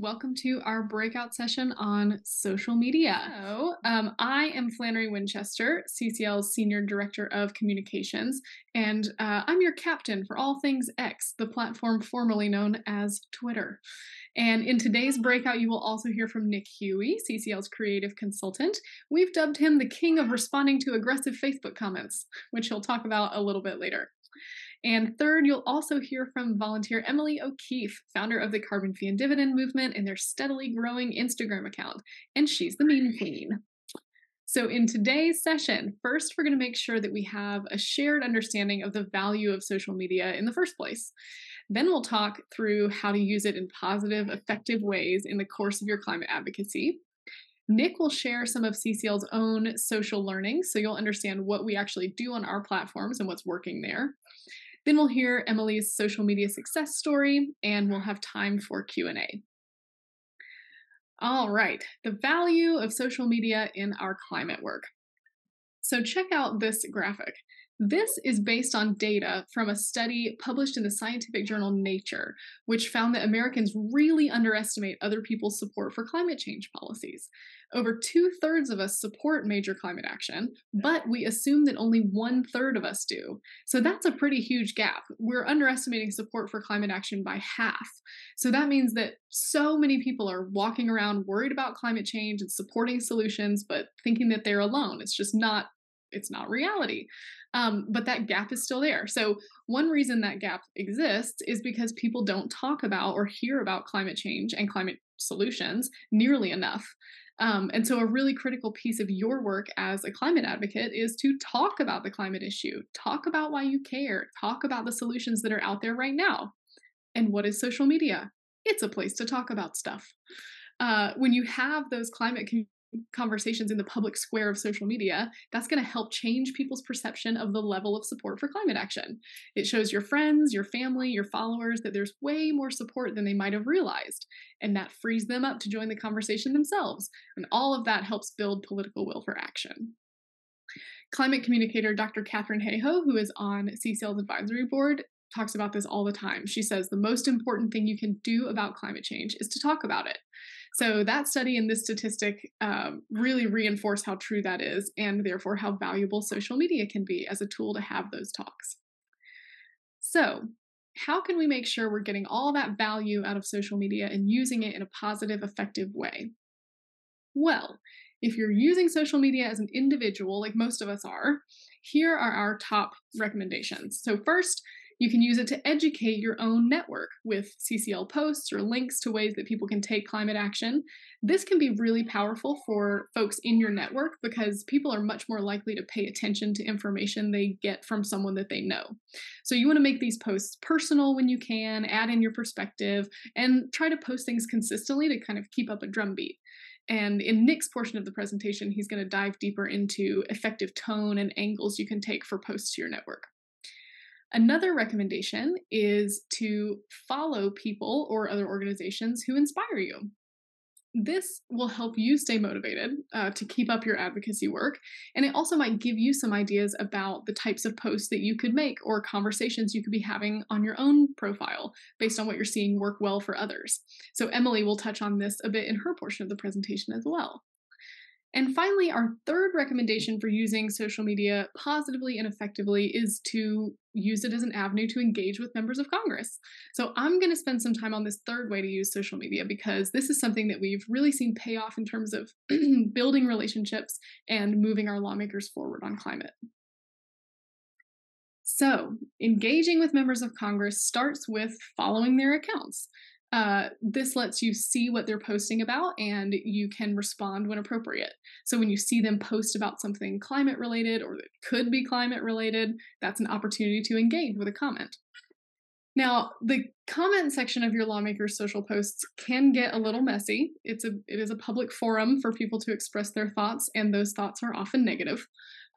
welcome to our breakout session on social media. So, um, I am Flannery Winchester, CCL's Senior Director of Communications, and uh, I'm your captain for all things X, the platform formerly known as Twitter. And in today's breakout, you will also hear from Nick Huey, CCL's creative consultant. We've dubbed him the king of responding to aggressive Facebook comments, which he'll talk about a little bit later. And third, you'll also hear from volunteer Emily O'Keefe, founder of the Carbon Fee and Dividend Movement and their steadily growing Instagram account. And she's the meme queen. So, in today's session, first, we're going to make sure that we have a shared understanding of the value of social media in the first place. Then, we'll talk through how to use it in positive, effective ways in the course of your climate advocacy. Nick will share some of CCL's own social learning, so you'll understand what we actually do on our platforms and what's working there. Then we'll hear Emily's social media success story and we'll have time for Q&A. All right, the value of social media in our climate work. So check out this graphic. This is based on data from a study published in the scientific journal Nature, which found that Americans really underestimate other people's support for climate change policies. Over two thirds of us support major climate action, but we assume that only one third of us do. So that's a pretty huge gap. We're underestimating support for climate action by half. So that means that so many people are walking around worried about climate change and supporting solutions, but thinking that they're alone. It's just not it's not reality. Um, but that gap is still there. So, one reason that gap exists is because people don't talk about or hear about climate change and climate solutions nearly enough. Um, and so, a really critical piece of your work as a climate advocate is to talk about the climate issue, talk about why you care, talk about the solutions that are out there right now. And what is social media? It's a place to talk about stuff. Uh, when you have those climate conversations in the public square of social media, that's going to help change people's perception of the level of support for climate action. It shows your friends, your family, your followers that there's way more support than they might have realized, and that frees them up to join the conversation themselves. And all of that helps build political will for action. Climate communicator Dr. Katharine Hayhoe, who is on CCL's advisory board, talks about this all the time. She says the most important thing you can do about climate change is to talk about it. So that study and this statistic um, really reinforce how true that is, and therefore how valuable social media can be as a tool to have those talks. So, how can we make sure we're getting all that value out of social media and using it in a positive, effective way? Well, if you're using social media as an individual, like most of us are, here are our top recommendations. So, first, you can use it to educate your own network with CCL posts or links to ways that people can take climate action. This can be really powerful for folks in your network because people are much more likely to pay attention to information they get from someone that they know. So you want to make these posts personal when you can, add in your perspective, and try to post things consistently to kind of keep up a drumbeat. And in Nick's portion of the presentation, he's going to dive deeper into effective tone and angles you can take for posts to your network. Another recommendation is to follow people or other organizations who inspire you. This will help you stay motivated uh, to keep up your advocacy work, and it also might give you some ideas about the types of posts that you could make or conversations you could be having on your own profile based on what you're seeing work well for others. So, Emily will touch on this a bit in her portion of the presentation as well. And finally, our third recommendation for using social media positively and effectively is to use it as an avenue to engage with members of Congress. So I'm going to spend some time on this third way to use social media because this is something that we've really seen pay off in terms of building relationships and moving our lawmakers forward on climate. So, engaging with members of Congress starts with following their accounts. Uh, this lets you see what they're posting about and you can respond when appropriate. So when you see them post about something climate related or that could be climate related, that's an opportunity to engage with a comment. Now, the comment section of your lawmaker's social posts can get a little messy. It's a it is a public forum for people to express their thoughts, and those thoughts are often negative.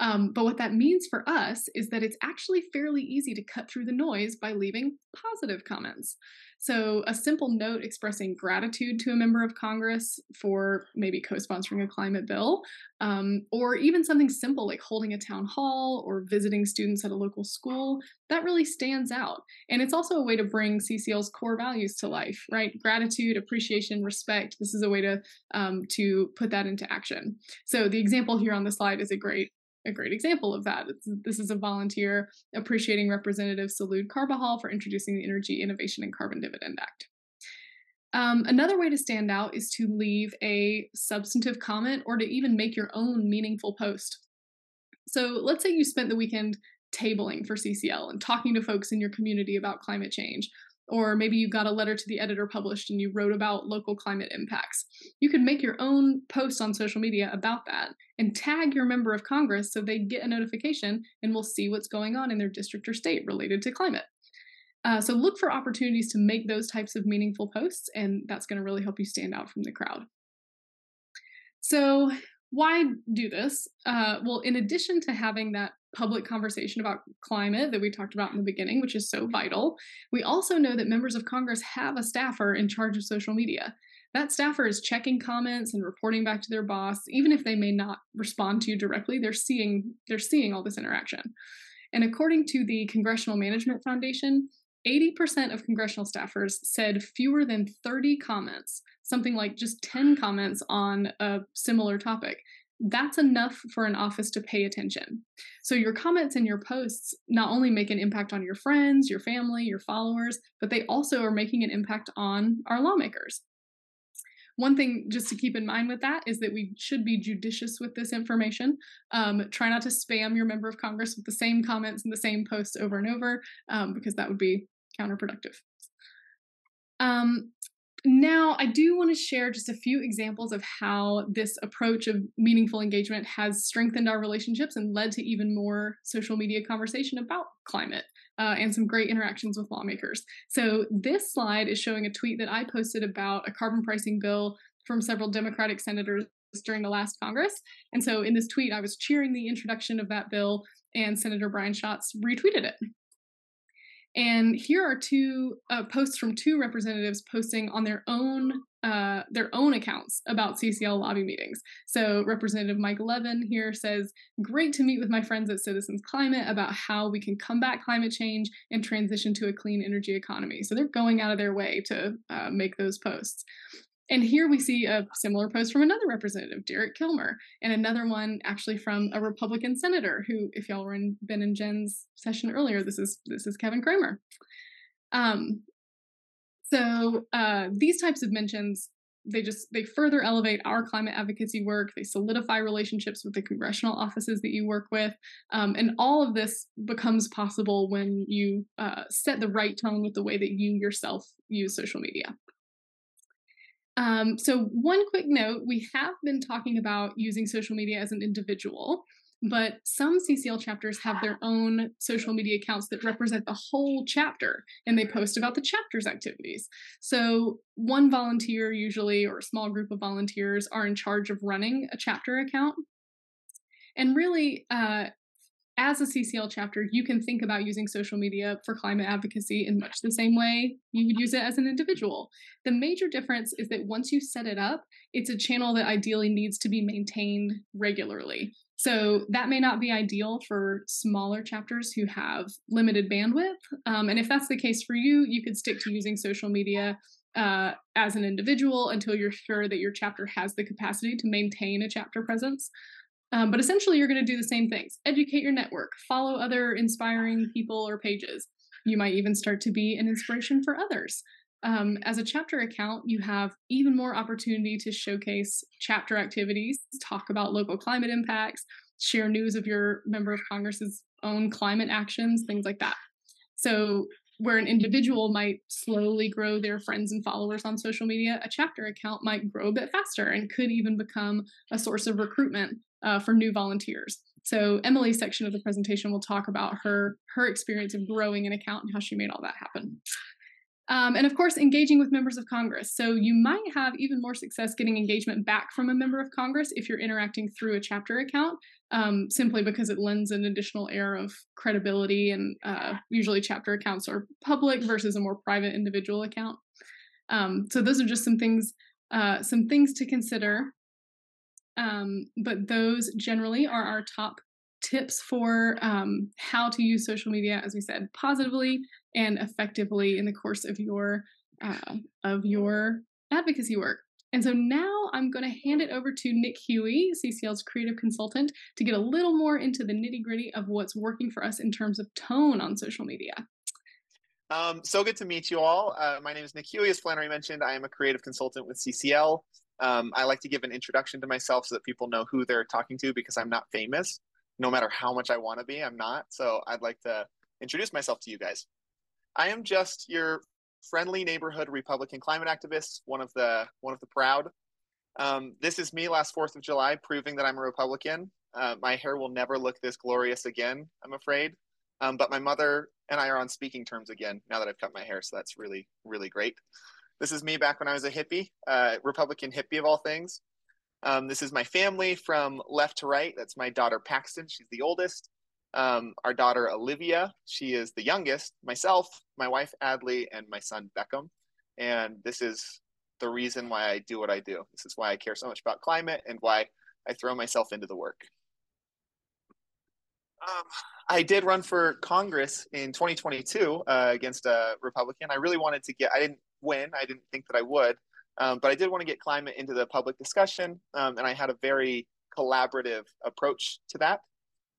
Um, but what that means for us is that it's actually fairly easy to cut through the noise by leaving positive comments. So, a simple note expressing gratitude to a member of Congress for maybe co sponsoring a climate bill, um, or even something simple like holding a town hall or visiting students at a local school, that really stands out. And it's also a way to bring CCL's core values to life, right? Gratitude, appreciation, respect. This is a way to, um, to put that into action. So, the example here on the slide is a great a great example of that. It's, this is a volunteer appreciating Representative Salud Carbajal for introducing the Energy Innovation and Carbon Dividend Act. Um, another way to stand out is to leave a substantive comment or to even make your own meaningful post. So let's say you spent the weekend tabling for CCL and talking to folks in your community about climate change, or maybe you got a letter to the editor published and you wrote about local climate impacts. You could make your own post on social media about that and tag your member of Congress so they get a notification and will see what's going on in their district or state related to climate. Uh, so look for opportunities to make those types of meaningful posts, and that's going to really help you stand out from the crowd. So, why do this? Uh, well, in addition to having that public conversation about climate that we talked about in the beginning, which is so vital. We also know that members of Congress have a staffer in charge of social media. That staffer is checking comments and reporting back to their boss, even if they may not respond to you directly. They're seeing they're seeing all this interaction. And according to the Congressional Management Foundation, 80% of congressional staffers said fewer than 30 comments, something like just 10 comments on a similar topic that's enough for an office to pay attention. So your comments and your posts not only make an impact on your friends, your family, your followers, but they also are making an impact on our lawmakers. One thing just to keep in mind with that is that we should be judicious with this information. Um, try not to spam your member of Congress with the same comments and the same posts over and over, um, because that would be counterproductive. Um, now, I do want to share just a few examples of how this approach of meaningful engagement has strengthened our relationships and led to even more social media conversation about climate uh, and some great interactions with lawmakers. So, this slide is showing a tweet that I posted about a carbon pricing bill from several Democratic senators during the last Congress. And so, in this tweet, I was cheering the introduction of that bill, and Senator Brian Schatz retweeted it. And here are two uh, posts from two representatives posting on their own uh, their own accounts about CCL lobby meetings. So Representative Mike Levin here says, "Great to meet with my friends at Citizens Climate about how we can combat climate change and transition to a clean energy economy." So they're going out of their way to uh, make those posts. And here we see a similar post from another representative, Derek Kilmer, and another one actually from a Republican senator who, if y'all were in Ben and Jen's session earlier, this is this is Kevin Cramer. Um, so uh, these types of mentions they just they further elevate our climate advocacy work. They solidify relationships with the congressional offices that you work with. Um, and all of this becomes possible when you uh, set the right tone with the way that you yourself use social media. Um, so, one quick note we have been talking about using social media as an individual, but some CCL chapters have their own social media accounts that represent the whole chapter and they post about the chapter's activities. So, one volunteer, usually, or a small group of volunteers, are in charge of running a chapter account. And really, uh, as a CCL chapter, you can think about using social media for climate advocacy in much the same way you would use it as an individual. The major difference is that once you set it up, it's a channel that ideally needs to be maintained regularly. So that may not be ideal for smaller chapters who have limited bandwidth. Um, and if that's the case for you, you could stick to using social media uh, as an individual until you're sure that your chapter has the capacity to maintain a chapter presence. Um, but essentially, you're going to do the same things educate your network, follow other inspiring people or pages. You might even start to be an inspiration for others. Um, as a chapter account, you have even more opportunity to showcase chapter activities, talk about local climate impacts, share news of your member of Congress's own climate actions, things like that. So, where an individual might slowly grow their friends and followers on social media, a chapter account might grow a bit faster and could even become a source of recruitment uh, for new volunteers. So Emily's section of the presentation will talk about her her experience of growing an account and how she made all that happen. Um, and of course, engaging with members of Congress. So you might have even more success getting engagement back from a member of Congress if you're interacting through a chapter account, um, simply because it lends an additional air of credibility. And uh, usually, chapter accounts are public versus a more private individual account. Um, so those are just some things, uh, some things to consider. Um, but those generally are our top tips for um, how to use social media, as we said, positively and effectively in the course of your uh, of your advocacy work. And so now I'm going to hand it over to Nick Huey, CCL's creative consultant, to get a little more into the nitty gritty of what's working for us in terms of tone on social media. Um, so good to meet you all. Uh, my name is Nick Huey. As Flannery mentioned, I am a creative consultant with CCL. Um, I like to give an introduction to myself so that people know who they're talking to because I'm not famous. No matter how much I want to be, I'm not. So I'd like to introduce myself to you guys. I am just your friendly neighborhood Republican climate activist, one of the one of the proud. Um, this is me last Fourth of July, proving that I'm a Republican. Uh, my hair will never look this glorious again, I'm afraid. Um, but my mother and I are on speaking terms again now that I've cut my hair, so that's really really great. This is me back when I was a hippie, uh, Republican hippie of all things. Um, this is my family from left to right. That's my daughter Paxton. She's the oldest. Um, our daughter Olivia. She is the youngest. Myself, my wife Adley, and my son Beckham. And this is the reason why I do what I do. This is why I care so much about climate and why I throw myself into the work. Um, I did run for Congress in 2022 uh, against a Republican. I really wanted to get. I didn't win. I didn't think that I would, um, but I did want to get climate into the public discussion, um, and I had a very collaborative approach to that.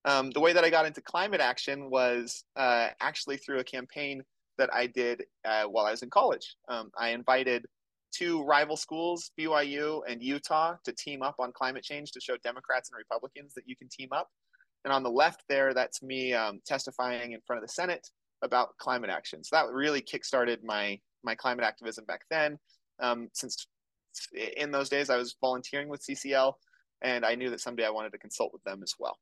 Um, the way that I got into climate action was uh, actually through a campaign that I did uh, while I was in college. Um, I invited two rival schools, BYU and Utah, to team up on climate change to show Democrats and Republicans that you can team up. And on the left there, that's me um, testifying in front of the Senate about climate action. So that really kickstarted my my climate activism back then. Um, since in those days I was volunteering with CCL, and I knew that someday I wanted to consult with them as well.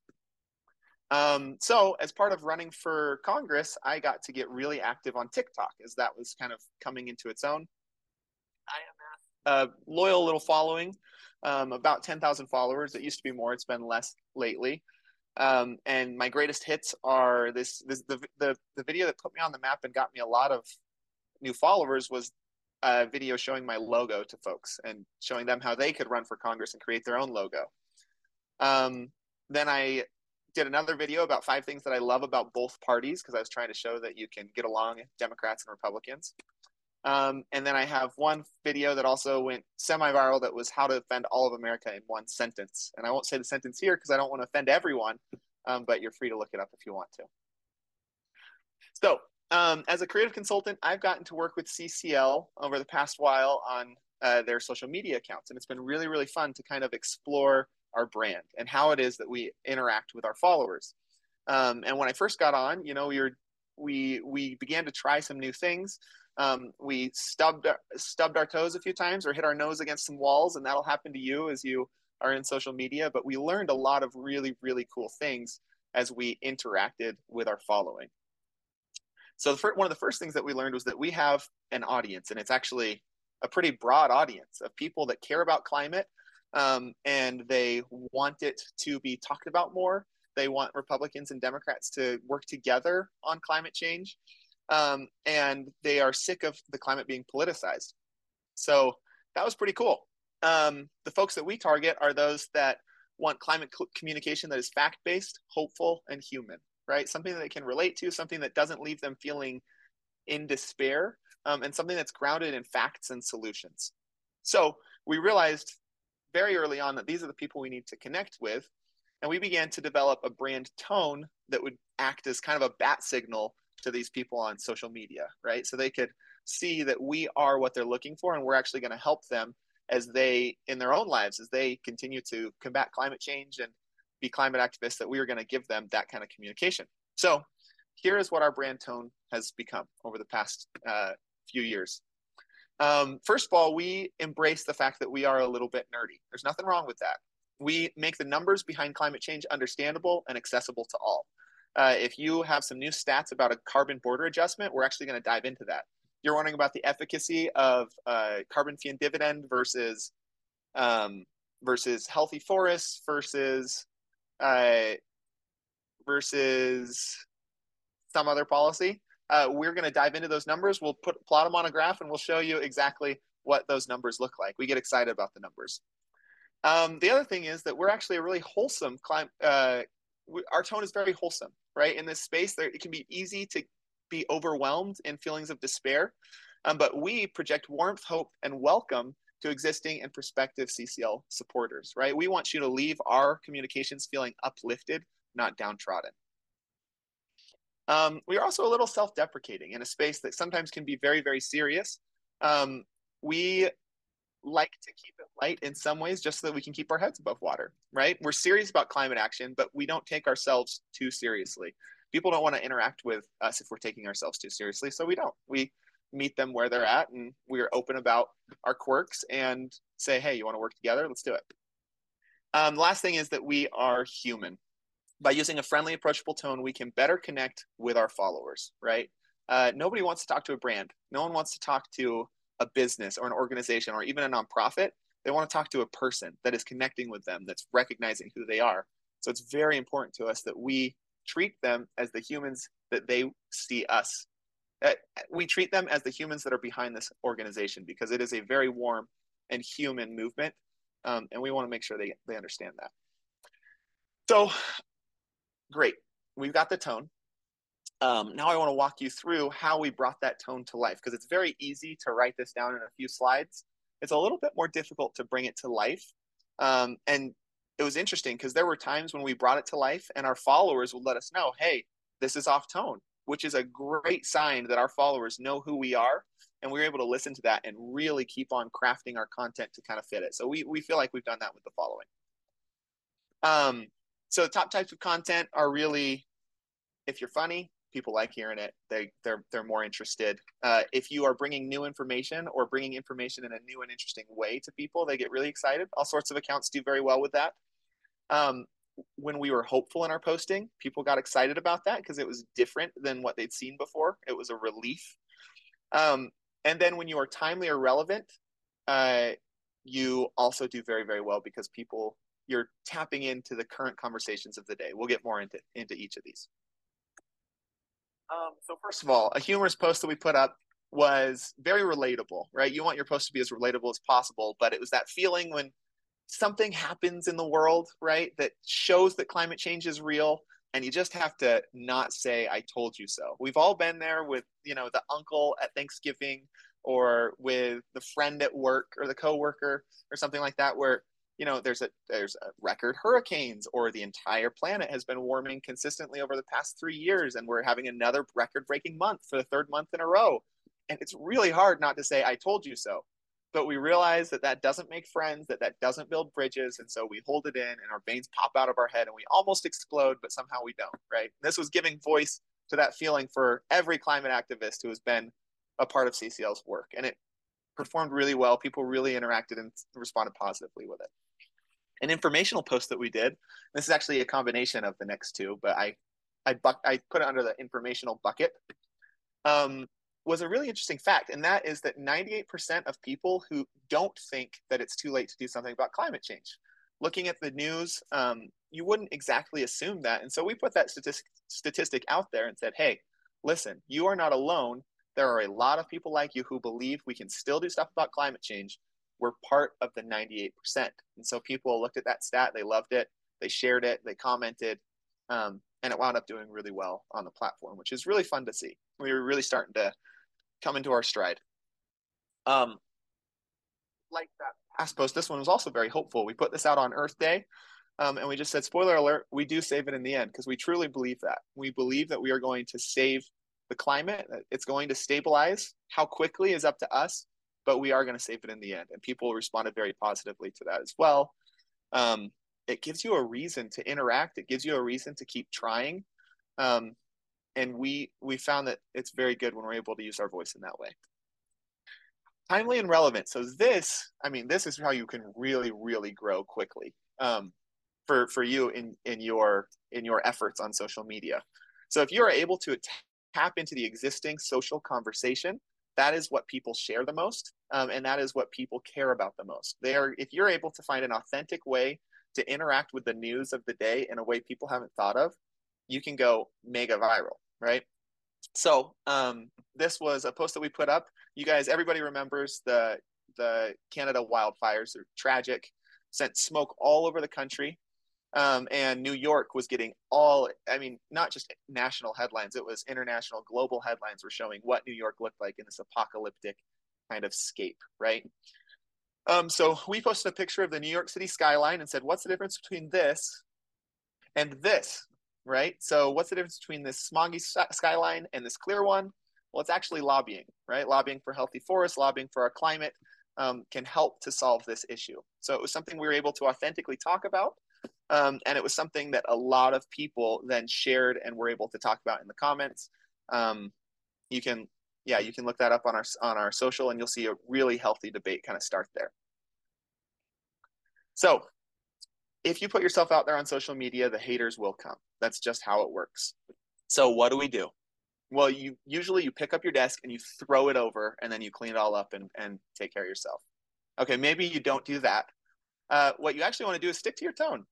Um, so, as part of running for Congress, I got to get really active on TikTok as that was kind of coming into its own. I a loyal little following, um, about 10,000 followers. It used to be more, it's been less lately. Um, and my greatest hits are this, this the, the, the video that put me on the map and got me a lot of new followers was a video showing my logo to folks and showing them how they could run for Congress and create their own logo. Um, then I did another video about five things that I love about both parties because I was trying to show that you can get along Democrats and Republicans. Um, and then I have one video that also went semi-viral that was how to offend all of America in one sentence. And I won't say the sentence here because I don't want to offend everyone, um, but you're free to look it up if you want to. So um, as a creative consultant, I've gotten to work with CCL over the past while on uh, their social media accounts, and it's been really, really fun to kind of explore our brand and how it is that we interact with our followers. Um, and when I first got on, you know, we were we we began to try some new things. Um, we stubbed stubbed our toes a few times or hit our nose against some walls, and that'll happen to you as you are in social media. But we learned a lot of really, really cool things as we interacted with our following. So first, one of the first things that we learned was that we have an audience, and it's actually a pretty broad audience of people that care about climate, um, and they want it to be talked about more. They want Republicans and Democrats to work together on climate change, um, and they are sick of the climate being politicized. So that was pretty cool. Um, the folks that we target are those that want climate communication that is fact based, hopeful, and human right? Something that they can relate to, something that doesn't leave them feeling in despair, um, and something that's grounded in facts and solutions. So we realized very early on that these are the people we need to connect with. And we began to develop a brand tone that would act as kind of a bat signal to these people on social media, right? So they could see that we are what they're looking for and we're actually going to help them as they, in their own lives, as they continue to combat climate change and be climate activists that we are going to give them that kind of communication. So here is what our brand tone has become over the past uh, few years. Um, first of all, we embrace the fact that we are a little bit nerdy. There's nothing wrong with that. We make the numbers behind climate change understandable and accessible to all. Uh, if you have some new stats about a carbon border adjustment, we're actually going to dive into that. you're wondering about the efficacy of uh, carbon fee and dividend versus um, versus healthy forests versus uh, versus some other policy. Uh, we're going to dive into those numbers. We'll put plot them on a graph, and we'll show you exactly what those numbers look like. We get excited about the numbers. Um, the other thing is that we're actually a really wholesome climate. Uh, our tone is very wholesome, right? In this space, there it can be easy to be overwhelmed in feelings of despair, um, but we project warmth, hope, and welcome to existing and prospective CCL supporters, right? We want you to leave our communications feeling uplifted, not downtrodden. Um, we are also a little self-deprecating in a space that sometimes can be very, very serious. Um, we like to keep it light in some ways just so that we can keep our heads above water, right? We're serious about climate action, but we don't take ourselves too seriously. People don't want to interact with us if we're taking ourselves too seriously, so we don't. We meet them where they're at and we're open about our quirks and say, hey, you want to work together? Let's do it. Um, last thing is that we are human by using a friendly, approachable tone, we can better connect with our followers, right? Uh, nobody wants to talk to a brand. No one wants to talk to a business or an organization or even a nonprofit. They want to talk to a person that is connecting with them, that's recognizing who they are. So it's very important to us that we treat them as the humans that they see us. Uh, we treat them as the humans that are behind this organization because it is a very warm and human movement. Um, and we want to make sure they, they understand that. So great. We've got the tone. Um, now I want to walk you through how we brought that tone to life because it's very easy to write this down in a few slides. It's a little bit more difficult to bring it to life. Um, and it was interesting because there were times when we brought it to life and our followers would let us know, hey, this is off tone, which is a great sign that our followers know who we are. And we were able to listen to that and really keep on crafting our content to kind of fit it. So we, we feel like we've done that with the following. Um, so the top types of content are really if you're funny people like hearing it they they're they're more interested uh, if you are bringing new information or bringing information in a new and interesting way to people they get really excited all sorts of accounts do very well with that um, when we were hopeful in our posting people got excited about that because it was different than what they'd seen before it was a relief um, and then when you are timely or relevant uh, you also do very very well because people you're tapping into the current conversations of the day. We'll get more into into each of these. Um, so first of all, a humorous post that we put up was very relatable, right? You want your post to be as relatable as possible, but it was that feeling when something happens in the world, right, that shows that climate change is real, and you just have to not say "I told you so." We've all been there with you know the uncle at Thanksgiving, or with the friend at work, or the coworker, or something like that, where you know there's a there's a record hurricanes or the entire planet has been warming consistently over the past three years and we're having another record breaking month for the third month in a row and it's really hard not to say i told you so but we realize that that doesn't make friends that that doesn't build bridges and so we hold it in and our veins pop out of our head and we almost explode but somehow we don't right this was giving voice to that feeling for every climate activist who has been a part of ccl's work and it performed really well people really interacted and responded positively with it an informational post that we did. This is actually a combination of the next two, but I I, buck, I put it under the informational bucket. Um, was a really interesting fact, and that is that 98% of people who don't think that it's too late to do something about climate change. Looking at the news, um, you wouldn't exactly assume that, and so we put that statistic statistic out there and said, "Hey, listen, you are not alone. There are a lot of people like you who believe we can still do stuff about climate change, we're part of the 98%. And so people looked at that stat, they loved it, they shared it, they commented, um, and it wound up doing really well on the platform, which is really fun to see. We were really starting to come into our stride. Um, like that past post, this one was also very hopeful. We put this out on Earth Day. Um, and we just said, spoiler alert, we do save it in the end because we truly believe that. We believe that we are going to save the climate, that it's going to stabilize. How quickly is up to us, but we are going to save it in the end. And people responded very positively to that as well. Um, it gives you a reason to interact. It gives you a reason to keep trying. Um, and we we found that it's very good when we're able to use our voice in that way. Timely and relevant. So this, I mean, this is how you can really, really grow quickly um, for for you in in your in your efforts on social media. So if you are able to tap into the existing social conversation that is what people share the most um, and that is what people care about the most they are if you're able to find an authentic way to interact with the news of the day in a way people haven't thought of you can go mega viral right so um, this was a post that we put up you guys everybody remembers the the canada wildfires are tragic sent smoke all over the country um, and New York was getting all, I mean, not just national headlines, it was international, global headlines were showing what New York looked like in this apocalyptic kind of scape, right? Um, so we posted a picture of the New York City skyline and said, what's the difference between this and this, right? So what's the difference between this smoggy skyline and this clear one? Well, it's actually lobbying, right? Lobbying for healthy forests, lobbying for our climate um, can help to solve this issue. So it was something we were able to authentically talk about um, and it was something that a lot of people then shared and were able to talk about in the comments. Um, you can, yeah, you can look that up on our on our social, and you'll see a really healthy debate kind of start there. So, if you put yourself out there on social media, the haters will come. That's just how it works. So, what do we do? Well, you usually you pick up your desk and you throw it over, and then you clean it all up and and take care of yourself. Okay, maybe you don't do that. Uh, what you actually want to do is stick to your tone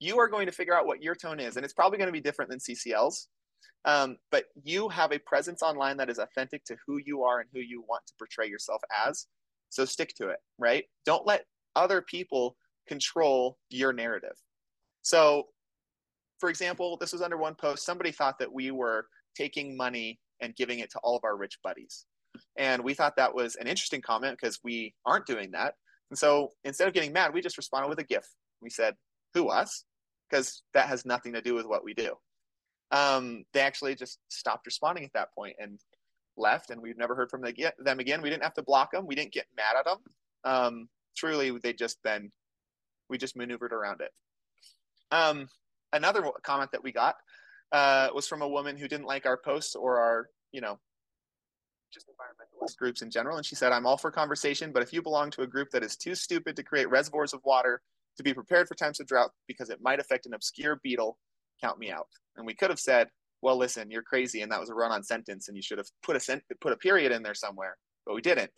you are going to figure out what your tone is, and it's probably going to be different than CCL's. Um, but you have a presence online that is authentic to who you are and who you want to portray yourself as. So stick to it, right? Don't let other people control your narrative. So, for example, this was under one post. Somebody thought that we were taking money and giving it to all of our rich buddies. And we thought that was an interesting comment because we aren't doing that. And so instead of getting mad, we just responded with a GIF. We said, Who, us? because that has nothing to do with what we do. Um, they actually just stopped responding at that point and left, and we've never heard from them again. We didn't have to block them. We didn't get mad at them. Um, truly, they just been we just maneuvered around it. Um, another comment that we got uh, was from a woman who didn't like our posts or our you know just environmentalist groups in general. And she said, I'm all for conversation, but if you belong to a group that is too stupid to create reservoirs of water to be prepared for times of drought because it might affect an obscure beetle. Count me out. And we could have said, well, listen, you're crazy, and that was a run-on sentence, and you should have put a sent- put a period in there somewhere, but we didn't.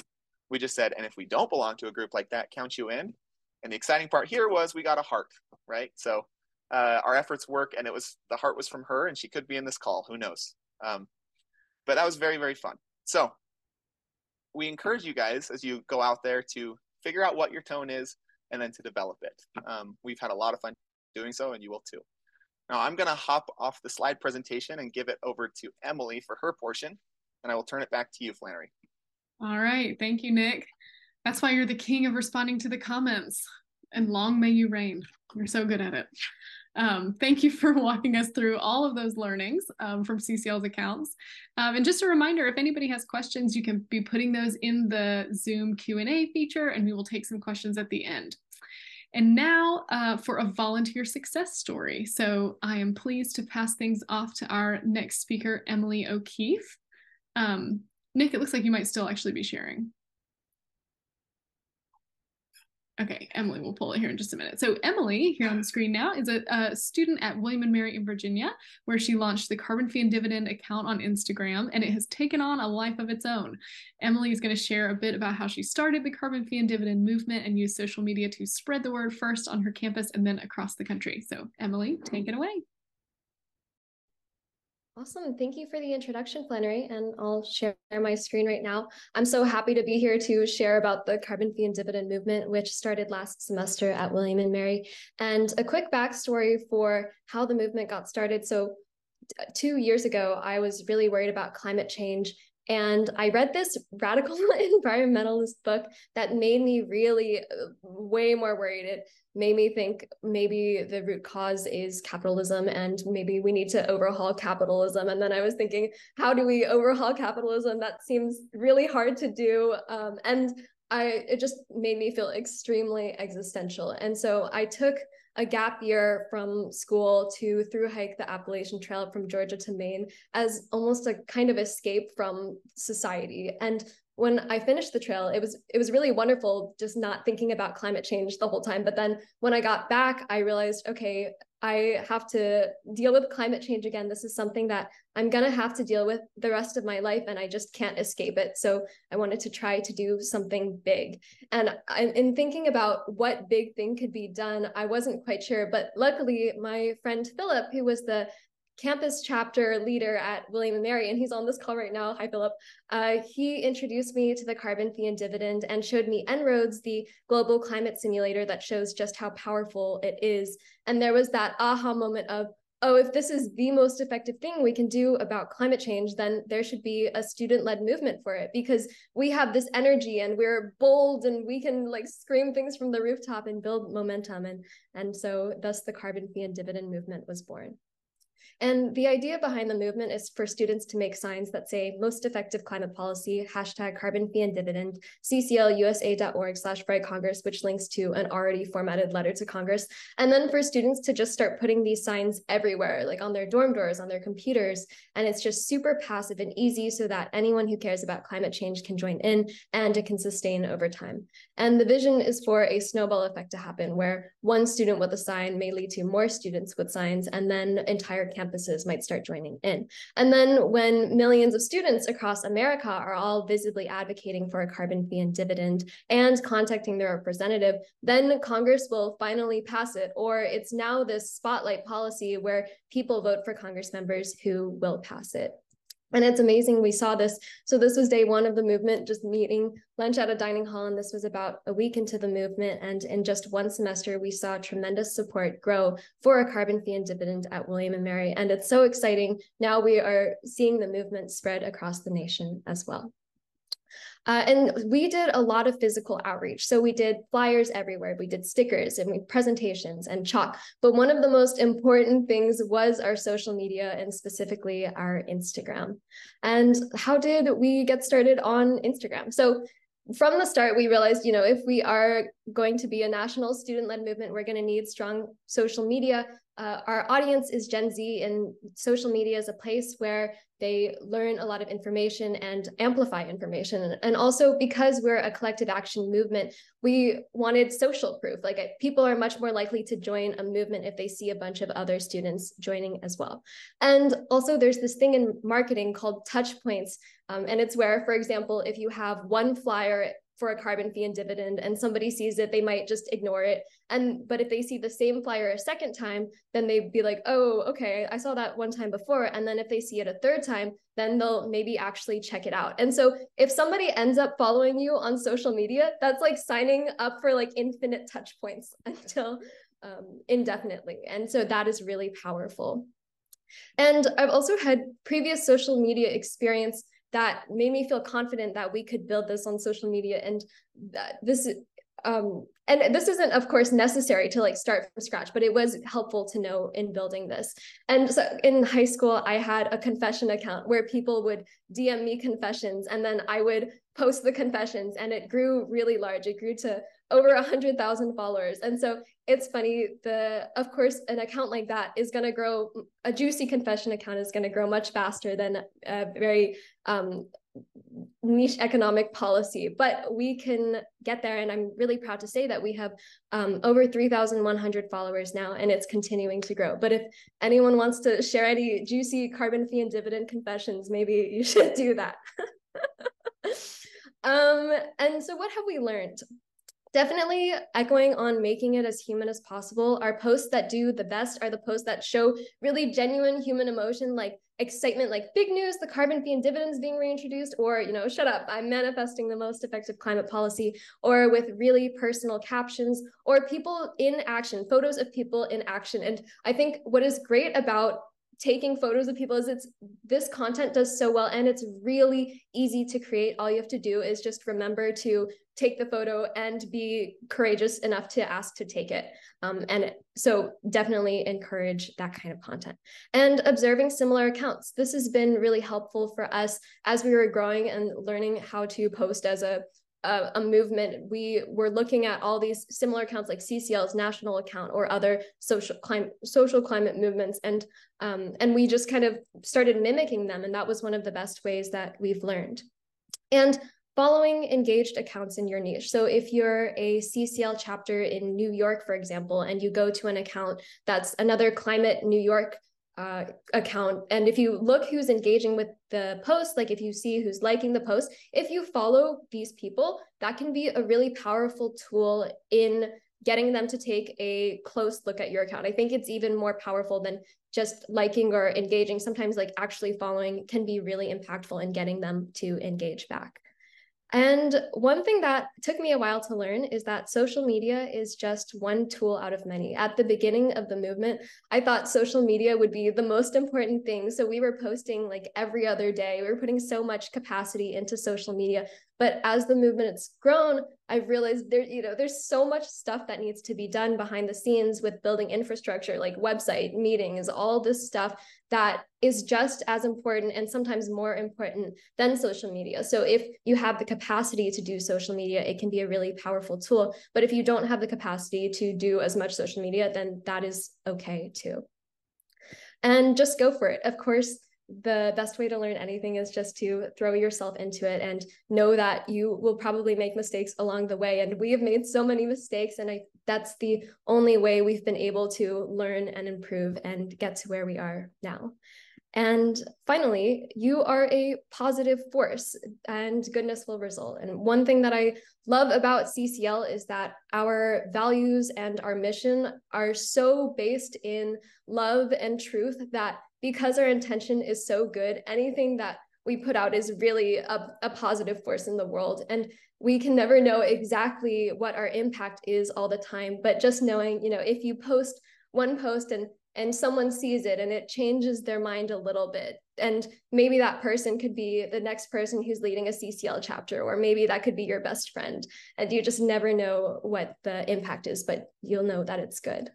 We just said, and if we don't belong to a group like that, count you in. And the exciting part here was we got a heart, right? So uh, our efforts work, and it was the heart was from her, and she could be in this call. Who knows? Um, but that was very very fun. So we encourage you guys as you go out there to figure out what your tone is, and then to develop it. Um, we've had a lot of fun doing so, and you will too. Now I'm going to hop off the slide presentation and give it over to Emily for her portion, and I will turn it back to you, Flannery. All right. Thank you, Nick. That's why you're the king of responding to the comments. And long may you reign. You're so good at it. Um, thank you for walking us through all of those learnings um, from CCL's accounts. Um, and just a reminder, if anybody has questions, you can be putting those in the Zoom Q&A feature and we will take some questions at the end. And now uh, for a volunteer success story. So I am pleased to pass things off to our next speaker, Emily O'Keefe. Um, Nick, it looks like you might still actually be sharing. Okay, Emily will pull it here in just a minute. So Emily, here on the screen now, is a, a, student at William and Mary in Virginia, where she launched the Carbon Fee and Dividend account on Instagram, and it has taken on a life of its own. Emily is going to share a bit about how she started the Carbon Fee and Dividend movement and used social media to spread the word first on her campus and then across the country. So Emily, take it away. Awesome. Thank you for the introduction, Flannery. And I'll share my screen right now. I'm so happy to be here to share about the carbon fee and dividend movement, which started last semester at William and Mary. And a quick backstory for how the movement got started. So two years ago, I was really worried about climate change and I read this radical environmentalist book that made me really uh, way more worried. It made me think maybe the root cause is capitalism and maybe we need to overhaul capitalism. And then I was thinking, how do we overhaul capitalism? That seems really hard to do. Um, and I it just made me feel extremely existential. And so I took a gap year from school to through hike the Appalachian Trail from Georgia to Maine as almost a kind of escape from society. And when I finished the trail, it was it was really wonderful just not thinking about climate change the whole time. But then when I got back, I realized, okay, I have to deal with climate change again. This is something that I'm going to have to deal with the rest of my life, and I just can't escape it. So I wanted to try to do something big. And in thinking about what big thing could be done, I wasn't quite sure. But luckily, my friend Philip, who was the campus chapter leader at William and Mary, and he's on this call right now. Hi, Philip. Uh, he introduced me to the carbon fee and dividend and showed me En-ROADS, the global climate simulator that shows just how powerful it is. And there was that aha moment of, oh, if this is the most effective thing we can do about climate change, then there should be a student-led movement for it because we have this energy and we're bold and we can like scream things from the rooftop and build momentum. And, and so thus the carbon fee and dividend movement was born. And the idea behind the movement is for students to make signs that say most effective climate policy, hashtag carbon fee and dividend, cclusa.org slash bright Congress, which links to an already formatted letter to Congress. And then for students to just start putting these signs everywhere, like on their dorm doors, on their computers. And it's just super passive and easy so that anyone who cares about climate change can join in and it can sustain over time. And the vision is for a snowball effect to happen where one student with a sign may lead to more students with signs and then entire campus campuses might start joining in. And then when millions of students across America are all visibly advocating for a carbon fee and dividend and contacting their representative, then Congress will finally pass it. Or it's now this spotlight policy where people vote for Congress members who will pass it. And it's amazing. We saw this. So this was day one of the movement, just meeting lunch at a dining hall. And this was about a week into the movement. And in just one semester, we saw tremendous support grow for a carbon fee and dividend at William and Mary. And it's so exciting. Now we are seeing the movement spread across the nation as well. Uh, and we did a lot of physical outreach. So we did flyers everywhere, we did stickers and we, presentations and chalk. But one of the most important things was our social media and specifically our Instagram. And how did we get started on Instagram? So from the start, we realized, you know, if we are going to be a national student-led movement, we're going to need strong social media. Uh, our audience is Gen Z, and social media is a place where they learn a lot of information and amplify information. And also because we're a collective action movement, we wanted social proof. Like people are much more likely to join a movement if they see a bunch of other students joining as well. And also there's this thing in marketing called touch points. Um, and it's where, for example, if you have one flyer for a carbon fee and dividend and somebody sees it they might just ignore it. And but if they see the same flyer a second time then they'd be like oh okay i saw that one time before. And then if they see it a third time then they'll maybe actually check it out. And so if somebody ends up following you on social media that's like signing up for like infinite touch points until um, indefinitely. And so that is really powerful. And i've also had previous social media experience that made me feel confident that we could build this on social media. And this um and this isn't of course necessary to like start from scratch but it was helpful to know in building this. And so in high school i had a confession account where people would dm me confessions and then i would post the confessions and it grew really large. It grew to over a hundred thousand followers. And so it's funny the of course an account like that is going to grow a juicy confession account is going to grow much faster than a very um, niche economic policy but we can get there. And i'm really proud to say that we have um, over 3100 followers now and it's continuing to grow. But if anyone wants to share any juicy carbon fee and dividend confessions maybe you should do that. Um, and so what have we learned? Definitely echoing on making it as human as possible. Our posts that do the best are the posts that show really genuine human emotion, like excitement, like big news, the carbon fee and dividends being reintroduced, or, you know, shut up, I'm manifesting the most effective climate policy, or with really personal captions, or people in action, photos of people in action. And I think what is great about taking photos of people is it's this content does so well and it's really easy to create all you have to do is just remember to take the photo and be courageous enough to ask to take it. Um, and so definitely encourage that kind of content. And observing similar accounts. This has been really helpful for us as we were growing and learning how to post as a a, movement, we were looking at all these similar accounts like CCL's national account or other social climate social climate movements, and um, and we just kind of started mimicking them, and that was one of the best ways that we've learned. And following engaged accounts in your niche. So if you're a CCL chapter in New York, for example, and you go to an account that's another Climate New York uh, account. And if you look who's engaging with the post, like if you see who's liking the post, if you follow these people, that can be a really powerful tool in getting them to take a close look at your account. I think it's even more powerful than just liking or engaging. Sometimes, like actually following can be really impactful in getting them to engage back. And one thing that took me a while to learn is that social media is just one tool out of many. At the beginning of the movement, I thought social media would be the most important thing. So we were posting like every other day. We were putting so much capacity into social media. But as the movement's grown, I've realized there, you know, there's so much stuff that needs to be done behind the scenes with building infrastructure, like website, meetings, all this stuff that is just as important and sometimes more important than social media. So if you have the capacity to do social media, it can be a really powerful tool. But if you don't have the capacity to do as much social media, then that is okay too. And just go for it. Of course, the best way to learn anything is just to throw yourself into it and know that you will probably make mistakes along the way and we have made so many mistakes and i that's the only way we've been able to learn and improve and get to where we are now and finally, you are a positive force and goodness will result. And one thing that I love about CCL is that our values and our mission are so based in love and truth that because our intention is so good, anything that we put out is really a, a positive force in the world. And we can never know exactly what our impact is all the time. But just knowing, you know, if you post one post and and someone sees it and it changes their mind a little bit and maybe that person could be the next person who's leading a ccl chapter or maybe that could be your best friend and you just never know what the impact is but you'll know that it's good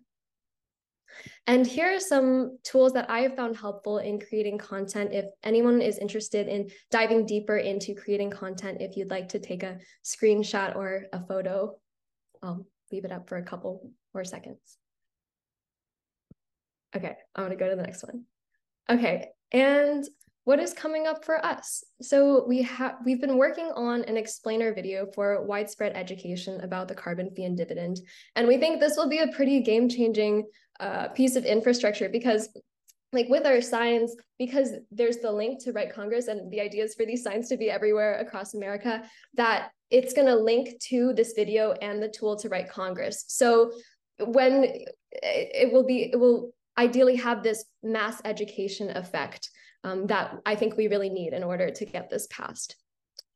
and here are some tools that I have found helpful in creating content. If anyone is interested in diving deeper into creating content, if you'd like to take a screenshot or a photo, I'll leave it up for a couple more seconds. Okay, I'm gonna go to the next one. Okay, and what is coming up for us? So we have we've been working on an explainer video for widespread education about the carbon fee and dividend, and we think this will be a pretty game-changing uh, piece of infrastructure because like with our signs, because there's the link to Write Congress and the ideas for these signs to be everywhere across America, that it's going to link to this video and the tool to write Congress. So when it will be, it will ideally have this mass education effect um, that I think we really need in order to get this passed.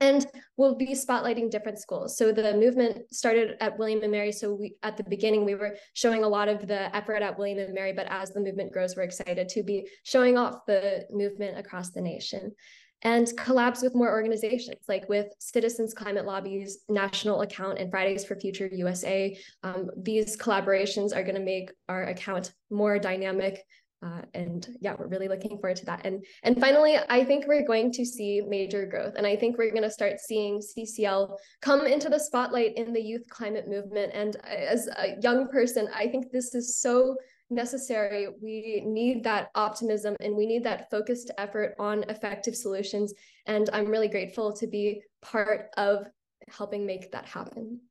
And we'll be spotlighting different schools. So the movement started at William and Mary. So we at the beginning we were showing a lot of the effort at William and Mary, but as the movement grows, we're excited to be showing off the movement across the nation and collabs with more organizations like with Citizens Climate Lobby's national account and Fridays for Future USA. Um, these collaborations are going to make our account more dynamic uh, and yeah, we're really looking forward to that. And and finally, I think we're going to see major growth, and I think we're going to start seeing CCL come into the spotlight in the youth climate movement. And as a young person, I think this is so necessary. We need that optimism, and we need that focused effort on effective solutions. And I'm really grateful to be part of helping make that happen.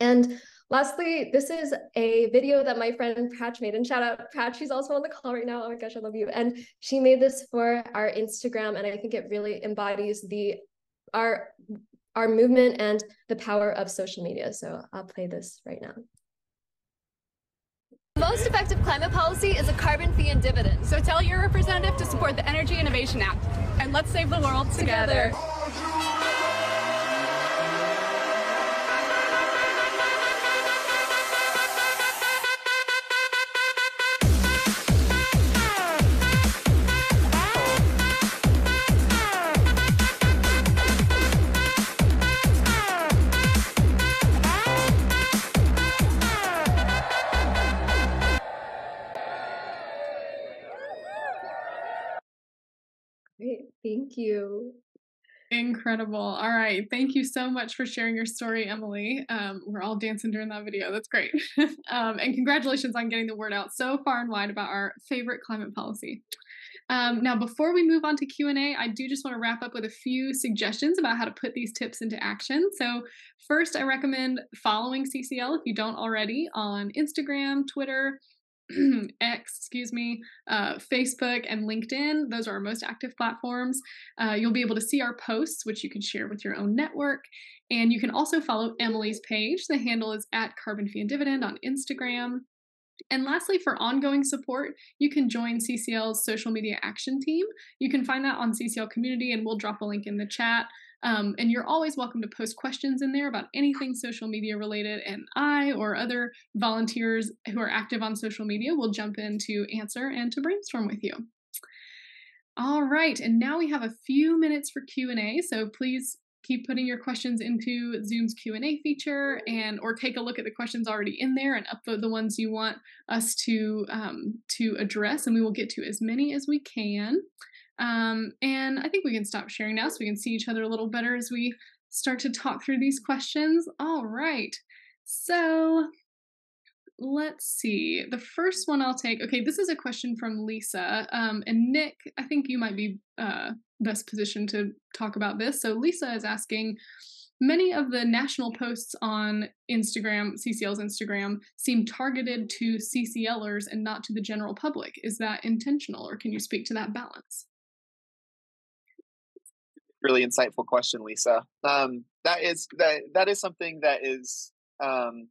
And Lastly, this is a video that my friend Patch made, and shout out Patch, she's also on the call right now. Oh my gosh, I love you. And she made this for our Instagram, and I think it really embodies the our our movement and the power of social media. So I'll play this right now. Most effective climate policy is a carbon fee and dividend. So tell your representative to support the Energy Innovation Act, and let's save the world together. together. You. Incredible. All right. Thank you so much for sharing your story, Emily. Um, we're all dancing during that video. That's great. um, and congratulations on getting the word out so far and wide about our favorite climate policy. Um, now, before we move on to Q and A, I do just want to wrap up with a few suggestions about how to put these tips into action. So, first, I recommend following CCL if you don't already on Instagram, Twitter, X, excuse me, uh, Facebook, and LinkedIn. Those are our most active platforms. Uh, you'll be able to see our posts, which you can share with your own network. And you can also follow Emily's page. The handle is at Carbon Fee and Dividend on Instagram. And lastly, for ongoing support, you can join CCL's social media action team. You can find that on CCL Community, and we'll drop a link in the chat. Um, and you're always welcome to post questions in there about anything social media related, and I or other volunteers who are active on social media will jump in to answer and to brainstorm with you. All right, and now we have a few minutes for Q&A, so please keep putting your questions into Zoom's Q&A feature and or take a look at the questions already in there and upvote the ones you want us to um, to address and we will get to as many as we can. Um, and I think we can stop sharing now so we can see each other a little better as we start to talk through these questions. All right. So let's see. The first one I'll take. Okay, this is a question from Lisa. Um, and Nick, I think you might be uh, best positioned to talk about this. So Lisa is asking. Many of the national posts on Instagram, CCL's Instagram, seem targeted to CCLers and not to the general public. Is that intentional, or can you speak to that balance? Really insightful question, Lisa. Um, that is that that is something that is um,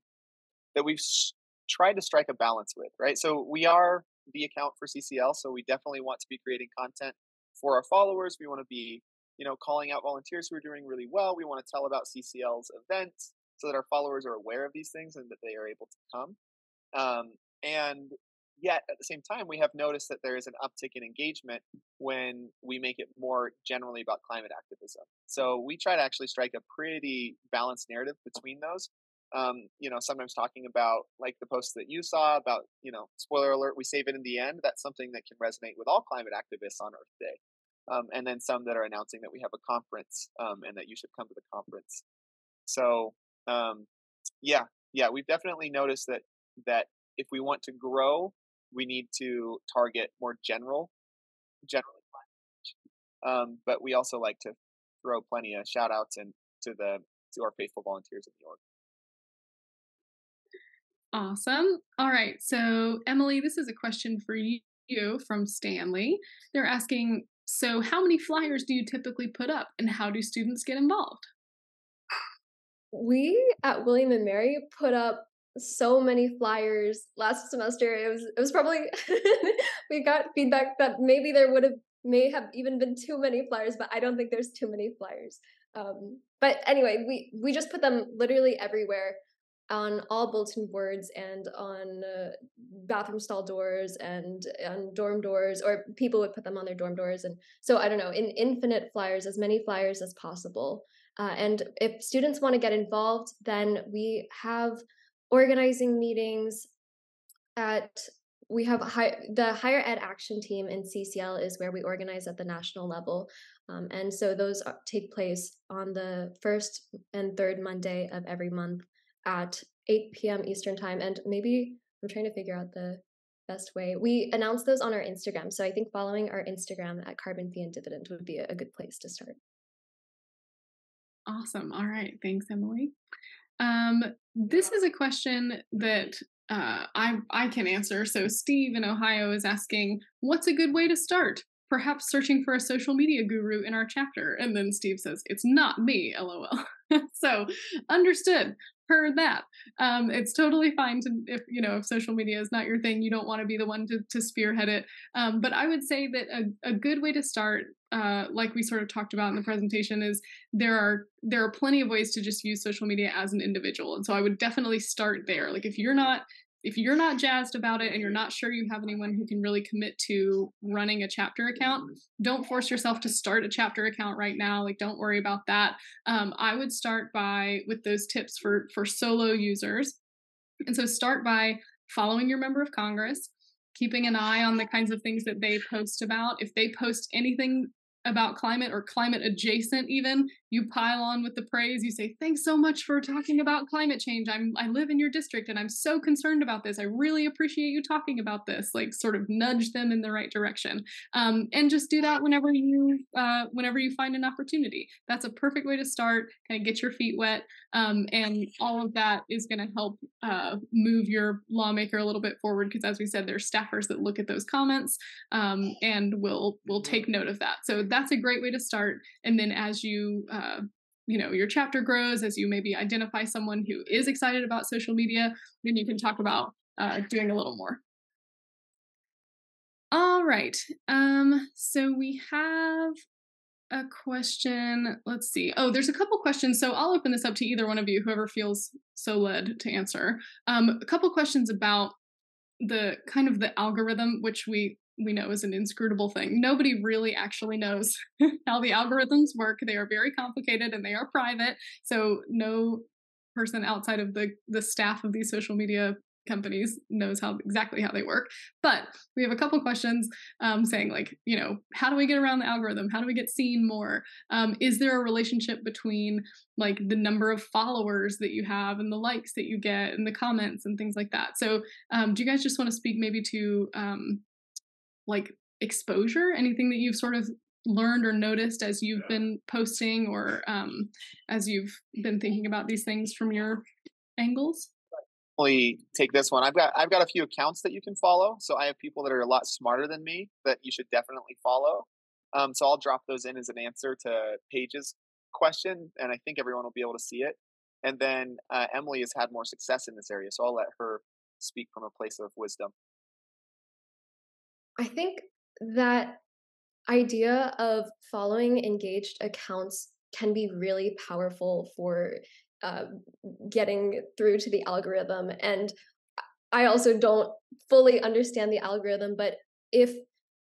that we've sh- tried to strike a balance with, right? So we are the account for CCL, so we definitely want to be creating content for our followers. We want to be, you know, calling out volunteers who are doing really well. We want to tell about CCL's events so that our followers are aware of these things and that they are able to come. Um, and Yet at the same time, we have noticed that there is an uptick in engagement when we make it more generally about climate activism. So we try to actually strike a pretty balanced narrative between those. Um, you know, sometimes talking about like the post that you saw about, you know, spoiler alert, we save it in the end. That's something that can resonate with all climate activists on Earth Day. Um, and then some that are announcing that we have a conference um, and that you should come to the conference. So um, yeah, yeah, we've definitely noticed that that if we want to grow we need to target more general, generally um, but we also like to throw plenty of shout outs and to the to our faithful volunteers in the org. Awesome. All right. So, Emily, this is a question for you from Stanley. They're asking So, how many flyers do you typically put up, and how do students get involved? We at William and Mary put up so many flyers last semester. It was it was probably we got feedback that maybe there would have may have even been too many flyers, but I don't think there's too many flyers. Um, but anyway, we we just put them literally everywhere on all bulletin boards and on uh, bathroom stall doors and on dorm doors or people would put them on their dorm doors and so i don't know in infinite flyers as many flyers as possible uh, and if students want to get involved then we have organizing meetings at we have high, the higher ed action team in CCL is where we organize at the national level. Um, and so those take place on the first and third Monday of every month at 8 p.m. Eastern time. And maybe I'm trying to figure out the best way. We announce those on our Instagram. So I think following our Instagram at Carbon Fee and Dividend would be a good place to start. Awesome. All right. Thanks, Emily. Um, this is a question that uh, I I can answer. So Steve in Ohio is asking, "What's a good way to start?" Perhaps searching for a social media guru in our chapter. And then Steve says, "It's not me, lol." so understood heard that. Um, it's totally fine to if you know if social media is not your thing, you don't want to be the one to, to spearhead it. Um, but I would say that a, a good way to start, uh, like we sort of talked about in the presentation, is there are there are plenty of ways to just use social media as an individual, and so I would definitely start there. Like if you're not if you're not jazzed about it and you're not sure you have anyone who can really commit to running a chapter account, don't force yourself to start a chapter account right now. Like, don't worry about that. Um, I would start by with those tips for for solo users, and so start by following your member of Congress, keeping an eye on the kinds of things that they post about. If they post anything about climate or climate adjacent even you pile on with the praise you say thanks so much for talking about climate change. I'm i live in your district and i'm so concerned about this. I really appreciate you talking about this like sort of nudge them in the right direction um, and just do that whenever you uh, whenever you find an opportunity. That's a perfect way to start kind of get your feet wet um, and all of that is going to help uh, move your lawmaker a little bit forward because as we said there's staffers that look at those comments um, and will will take note of that. So that's a great way to start. And then as you uh, you know your chapter grows as you maybe identify someone who is excited about social media then you can talk about uh, doing a little more. All right. Um so we have a question. Let's see. Oh there's a couple questions so i'll open this up to either one of you whoever feels so led to answer. Um a couple questions about the kind of the algorithm which we we know is an inscrutable thing. Nobody really actually knows how the algorithms work. They are very complicated and they are private. So no person outside of the the staff of these social media companies knows how exactly how they work. But we have a couple questions um, saying like, you know, how do we get around the algorithm? How do we get seen more? Um, is there a relationship between like the number of followers that you have and the likes that you get and the comments and things like that? So um, do you guys just want to speak maybe to um, like exposure? Anything that you've sort of learned or noticed as you've been posting or um, as you've been thinking about these things from your angles? Definitely take this one. I've got I've got a few accounts that you can follow. So I have people that are a lot smarter than me that you should definitely follow. Um, so I'll drop those in as an answer to Paige's question, and I think everyone will be able to see it. And then uh, Emily has had more success in this area, so I'll let her speak from a place of wisdom. I think that idea of following engaged accounts can be really powerful for uh, getting through to the algorithm. And I also don't fully understand the algorithm, but if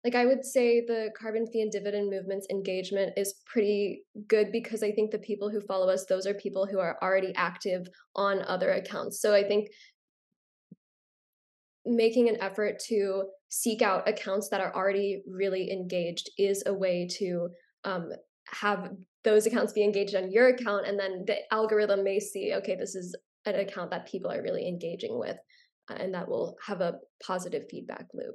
like I would say the carbon fee and dividend movement's engagement is pretty good because I think the people who follow us, those are people who are already active on other accounts. So I think making an effort to seek out accounts that are already really engaged is a way to um, have those accounts be engaged on your account and then the algorithm may see okay this is an account that people are really engaging with uh, and that will have a positive feedback loop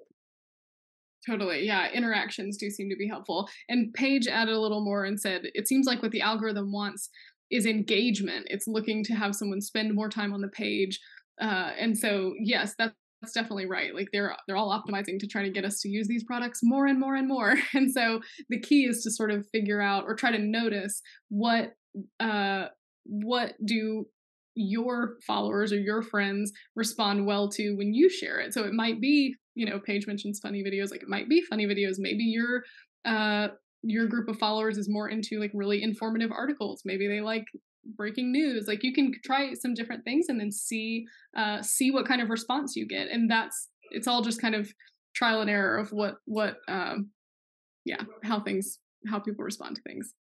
Totally. Yeah. Interactions do seem to be helpful. And Paige added a little more and said it seems like what the algorithm wants is engagement. It's looking to have someone spend more time on the page. Uh, and so, yes, that's that's definitely right. Like they're they're all optimizing to try to get us to use these products more and more and more. And so the key is to sort of figure out or try to notice what uh what do your followers or your friends respond well to when you share it. So it might be you know Paige mentions funny videos like it might be funny videos. Maybe your uh your group of followers is more into like really informative articles. Maybe they like breaking news like you can try some different things and then see uh see what kind of response you get and that's it's all just kind of trial and error of what what um yeah how things how people respond to things.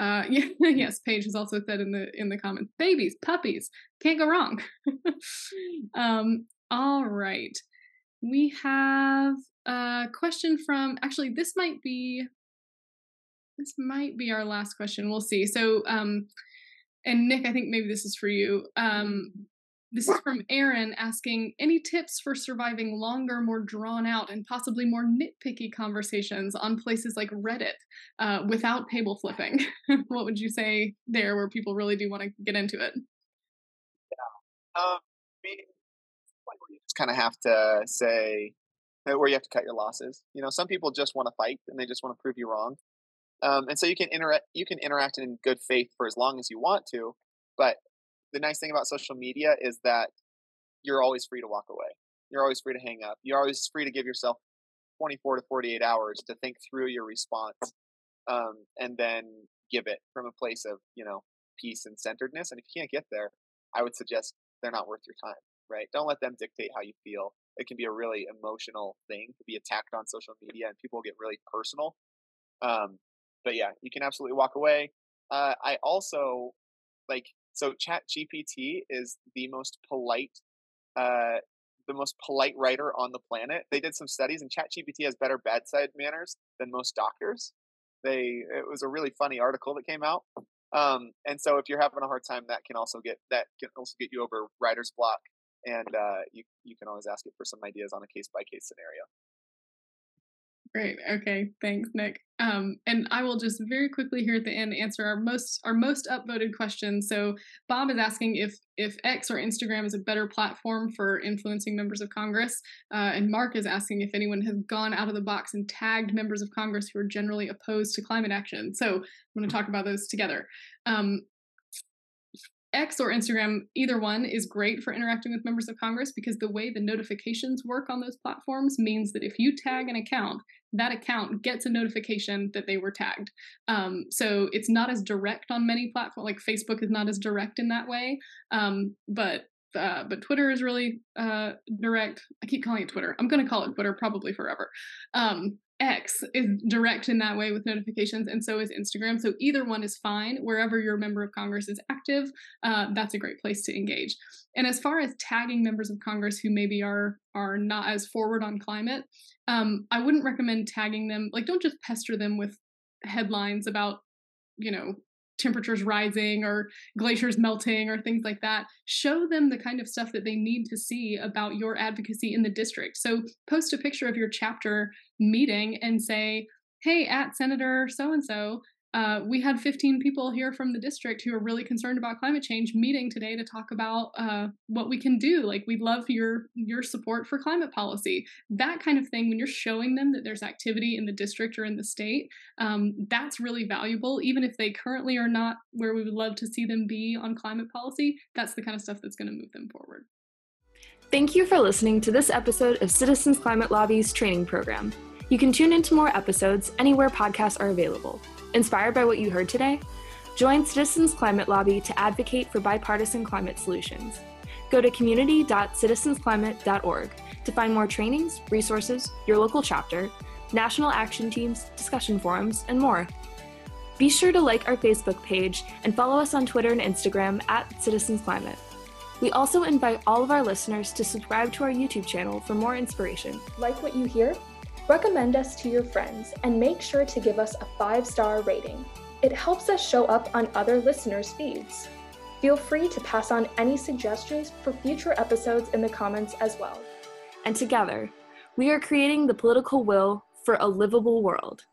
Uh yeah yes paige has also said in the in the comments babies puppies can't go wrong. Um all right. We have a question from actually this might be this might be our last question we'll see. So um and Nick, I think maybe this is for you. Um, this is from Aaron asking any tips for surviving longer, more drawn out, and possibly more nitpicky conversations on places like Reddit uh, without table flipping. what would you say there, where people really do want to get into it? Yeah, um, you just kind of have to say where you have to cut your losses. You know, some people just want to fight and they just want to prove you wrong. Um, and so you can interact you can interact in good faith for as long as you want to, but the nice thing about social media is that you're always free to walk away. You're always free to hang up. You're always free to give yourself 24 to 48 hours to think through your response, um, and then give it from a place of you know peace and centeredness. And if you can't get there, I would suggest they're not worth your time. Right? Don't let them dictate how you feel. It can be a really emotional thing to be attacked on social media, and people get really personal. Um, but yeah, you can absolutely walk away. Uh, I also like so Chat GPT is the most polite, uh, the most polite writer on the planet. They did some studies, and Chat GPT has better bedside manners than most doctors. they it was a really funny article that came out. Um, and so if you're having a hard time, that can also get that can also get you over writer's block, and uh, you you can always ask it for some ideas on a case by case scenario. Great. Okay. Thanks, Nick. Um, and I will just very quickly here at the end answer our most our most upvoted question. So Bob is asking if if X or Instagram is a better platform for influencing members of Congress, uh, and Mark is asking if anyone has gone out of the box and tagged members of Congress who are generally opposed to climate action. So I'm going to talk about those together. Um, X or Instagram, either one is great for interacting with members of Congress because the way the notifications work on those platforms means that if you tag an account, that account gets a notification that they were tagged. Um, so it's not as direct on many platforms, like Facebook is not as direct in that way. Um, but uh, but Twitter is really uh, direct. I keep calling it Twitter. I'm going to call it Twitter probably forever. Um, X is direct in that way with notifications, and so is Instagram. So either one is fine. Wherever your member of Congress is active, uh, that's a great place to engage. And as far as tagging members of Congress who maybe are are not as forward on climate, um, I wouldn't recommend tagging them. Like, don't just pester them with headlines about you know temperatures rising or glaciers melting or things like that show them the kind of stuff that they need to see about your advocacy in the district. So post a picture of your chapter meeting and say hey at senator so and so uh, we had 15 people here from the district who are really concerned about climate change meeting today to talk about uh, what we can do. Like we'd love your your support for climate policy. That kind of thing. When you're showing them that there's activity in the district or in the state, um, that's really valuable. Even if they currently are not where we would love to see them be on climate policy, that's the kind of stuff that's going to move them forward. Thank you for listening to this episode of Citizens Climate Lobby's training program. You can tune into more episodes anywhere podcasts are available. Inspired by what you heard today? Join Citizens Climate Lobby to advocate for bipartisan climate solutions. Go to community.citizensclimate.org to find more trainings, resources, your local chapter, national action teams, discussion forums, and more. Be sure to like our Facebook page and follow us on Twitter and Instagram at Citizens Climate. We also invite all of our listeners to subscribe to our YouTube channel for more inspiration. Like what you hear? Recommend us to your friends and make sure to give us a five star rating. It helps us show up on other listeners' feeds. Feel free to pass on any suggestions for future episodes in the comments as well. And together, we are creating the political will for a livable world.